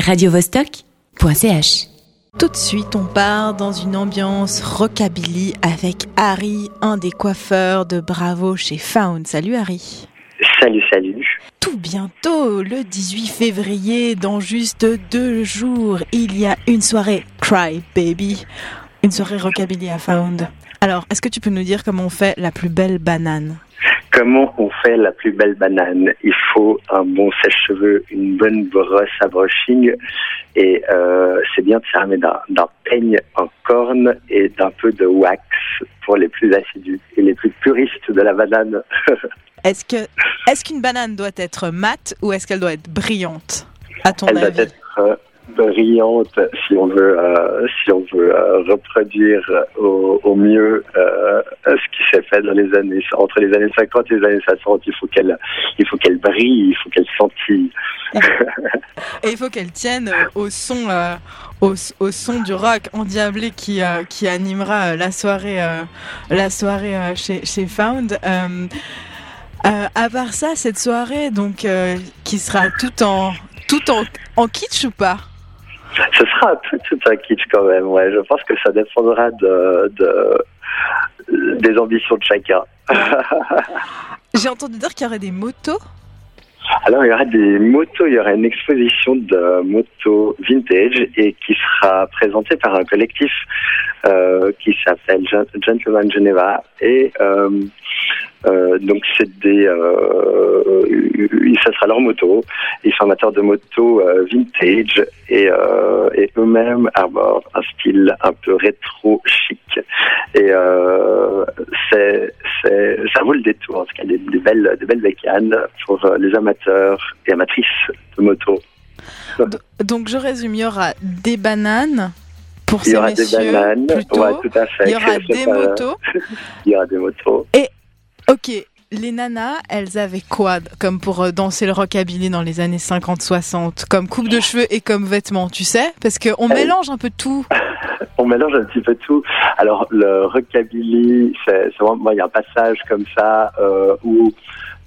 radiovostok.ch. Tout de suite, on part dans une ambiance rockabilly avec Harry, un des coiffeurs de Bravo chez Found. Salut Harry. Salut, salut. Tout bientôt, le 18 février, dans juste deux jours, il y a une soirée Cry Baby, une soirée rockabilly à Found. Alors, est-ce que tu peux nous dire comment on fait la plus belle banane? Comment on fait la plus belle banane? Il faut un bon sèche-cheveux, une bonne brosse à brushing et euh, c'est bien de s'armer d'un, peigne en corne et d'un peu de wax pour les plus assidus et les plus puristes de la banane. Est-ce que est-ce qu'une banane doit être mate ou est-ce qu'elle doit être brillante à ton Elle doit être euh, brillante si on veut euh, si on veut euh, reproduire au, au mieux euh, s'est fait dans les années entre les années 50 et les années 60 il faut qu'elle il faut qu'elle brille il faut qu'elle scintille Et il faut qu'elle tienne euh, au son euh, au, au son du rock endiablé qui euh, qui animera la soirée euh, la soirée chez chez Found. À part ça, cette soirée donc qui sera tout en tout en, en kitsch ou pas? Ce sera peu tout un kitsch quand même, ouais. Je pense que ça dépendra de, de des ambitions de chacun. J'ai entendu dire qu'il y aurait des motos. Alors il y aura des motos, il y aura une exposition de motos vintage et qui sera présentée par un collectif euh, qui s'appelle Gen- Gentleman Geneva et euh, euh, donc c'est des, euh, ça sera leur moto. Ils sont amateurs de motos euh, vintage et, et eux-mêmes arborent un style un peu rétro chic. Et c'est, c'est, ça vaut le détour. En tout cas, des, des belles, des belles bécanes pour les amateurs et amatrices de moto. Donc je résume, il y aura des bananes pour Il ces y aura des messieurs bananes, ouais, tout à fait. il y aura des motos. Il y aura des motos. Ok, les nanas, elles avaient quoi comme pour euh, danser le rockabilly dans les années 50-60 Comme coupe de cheveux et comme vêtements, tu sais? Parce qu'on Euh, mélange un peu tout. On mélange un petit peu tout. Alors le rockabilly, c'est vraiment, il y a un passage comme ça euh, où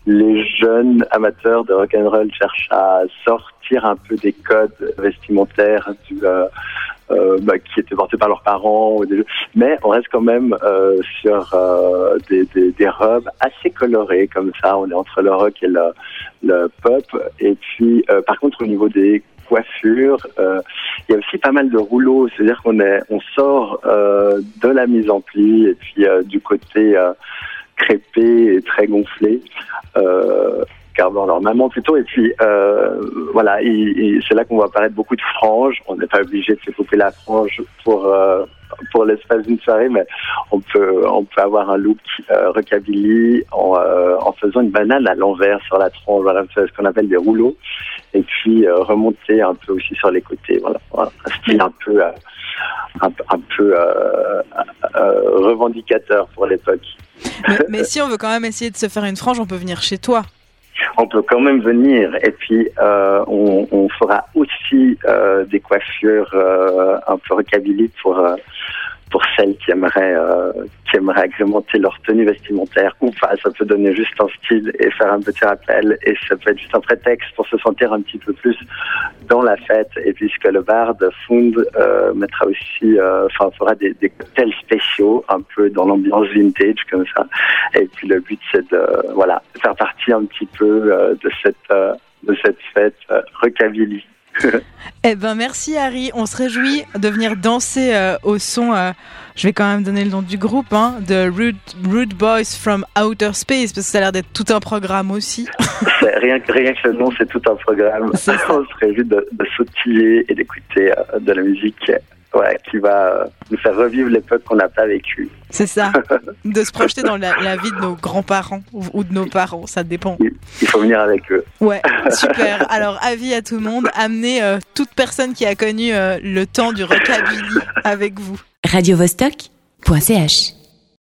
les jeunes amateurs de rock'n'roll cherchent à sortir un peu des codes vestimentaires du, euh, euh, bah, qui étaient portés par leurs parents, ou des- mais on reste quand même euh, sur euh, des, des, des robes assez colorées comme ça. On est entre le rock et le, le pop. Et puis, euh, par contre, au niveau des coiffures, euh, il y a aussi pas mal de rouleaux, c'est-à-dire qu'on est, on sort euh, de la mise en pli et puis du côté crépé et très gonflé, gardant leur maman plutôt. Et puis euh, voilà, il- il- c'est là qu'on va apparaître beaucoup de franges. On n'est pas obligé de se couper la frange pour euh, pour l'espace d'une soirée, mais on peut on peut avoir un look euh, euh, en faisant une banane à l'envers sur la tronche, voilà, ce qu'on appelle des rouleaux et puis remonter un peu aussi sur les côtés. Voilà, un style un peu, un, peu revendicateur pour l'époque. Mais si on veut quand même essayer de se faire une frange, on peut venir chez toi. On peut quand même venir. Et puis euh, on, on fera aussi euh, des coiffures euh, un peu rockabilly pour euh, pour celles qui aimeraient euh, qui aimeraient agrémenter leur tenue vestimentaire ou pas. Ça peut donner juste un style et faire un petit rappel et ça peut être juste un prétexte pour se sentir un petit peu plus dans la fête. Et puisque le bar de Fund euh, mettra aussi, euh, enfin fera des, des cocktails spéciaux un peu dans l'ambiance vintage comme ça. Et puis le but c'est de voilà faire partie un petit peu euh, de cette euh, de cette fête rockabilly. Eh ben merci Harry, on se réjouit de venir danser euh, au son. euh, je vais quand même donner le nom du groupe, hein, de Rude, Rude Boys from Outer Space, parce que ça a l'air d'être tout un programme aussi. Rien, que- rien que le nom, c'est tout un programme. On serait vu de, de sautiller et d'écouter euh, de la musique ouais, qui va euh, nous faire revivre l'époque qu'on n'a pas vécue. C'est ça, de se projeter dans la, la vie de nos grands-parents ou, ou de nos parents, ça dépend. Il faut venir avec eux. Ouais, super. Alors, avis à tout le monde, amenez euh, toute personne qui a connu euh, le temps du rockabilly avec vous. radiovostok.ch